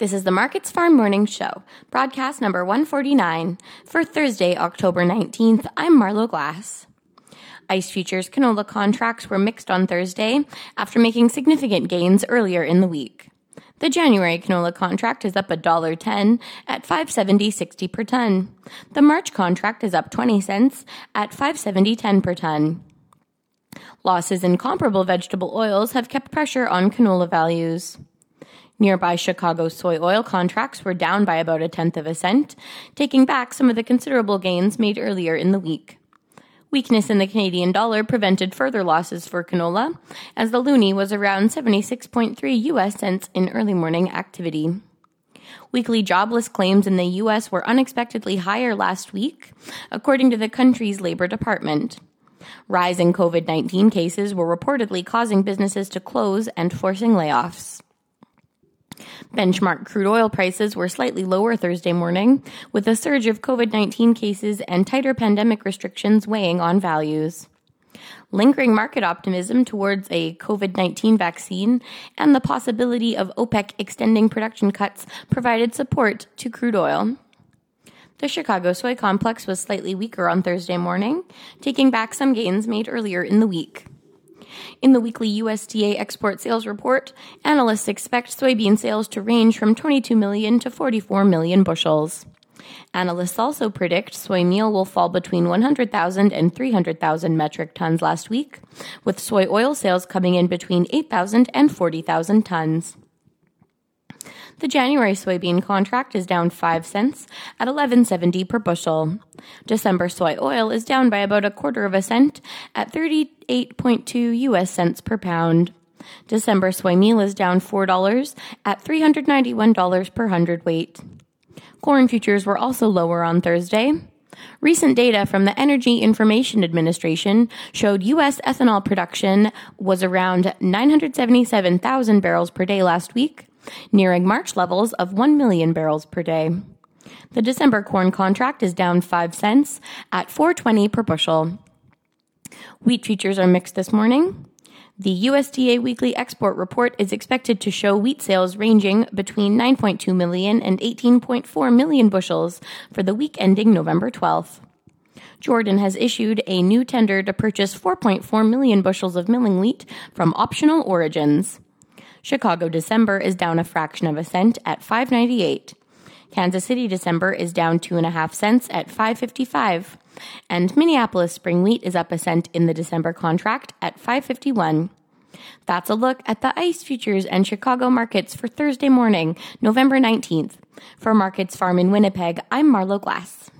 This is the Markets Farm Morning Show, broadcast number 149 for Thursday, October 19th. I'm Marlo Glass. ICE futures canola contracts were mixed on Thursday after making significant gains earlier in the week. The January canola contract is up $1.10 at 570.60 per ton. The March contract is up 20 cents at 570.10 per ton. Losses in comparable vegetable oils have kept pressure on canola values. Nearby Chicago soy oil contracts were down by about a tenth of a cent, taking back some of the considerable gains made earlier in the week. Weakness in the Canadian dollar prevented further losses for canola, as the loonie was around 76.3 US cents in early morning activity. Weekly jobless claims in the U.S. were unexpectedly higher last week, according to the country's Labor Department. Rising COVID 19 cases were reportedly causing businesses to close and forcing layoffs. Benchmark crude oil prices were slightly lower Thursday morning, with a surge of COVID 19 cases and tighter pandemic restrictions weighing on values. Lingering market optimism towards a COVID 19 vaccine and the possibility of OPEC extending production cuts provided support to crude oil. The Chicago soy complex was slightly weaker on Thursday morning, taking back some gains made earlier in the week. In the weekly USDA export sales report, analysts expect soybean sales to range from 22 million to 44 million bushels. Analysts also predict soy meal will fall between 100,000 and 300,000 metric tons last week, with soy oil sales coming in between 8,000 and 40,000 tons. The January soybean contract is down 5 cents at 11.70 per bushel. December soy oil is down by about a quarter of a cent at 38.2 US cents per pound. December soy meal is down $4 at $391 per hundredweight. Corn futures were also lower on Thursday. Recent data from the Energy Information Administration showed U.S. ethanol production was around 977,000 barrels per day last week, nearing March levels of 1 million barrels per day. The December corn contract is down 5 cents at 4.20 per bushel. Wheat futures are mixed this morning. The USDA weekly export report is expected to show wheat sales ranging between 9.2 million and 18.4 million bushels for the week ending November 12th. Jordan has issued a new tender to purchase 4.4 million bushels of milling wheat from optional origins. Chicago December is down a fraction of a cent at 598. Kansas City December is down two and a half cents at 555. And Minneapolis spring wheat is up a cent in the December contract at 551. That's a look at the ICE futures and Chicago markets for Thursday morning, November 19th. For Markets Farm in Winnipeg, I'm Marlo Glass.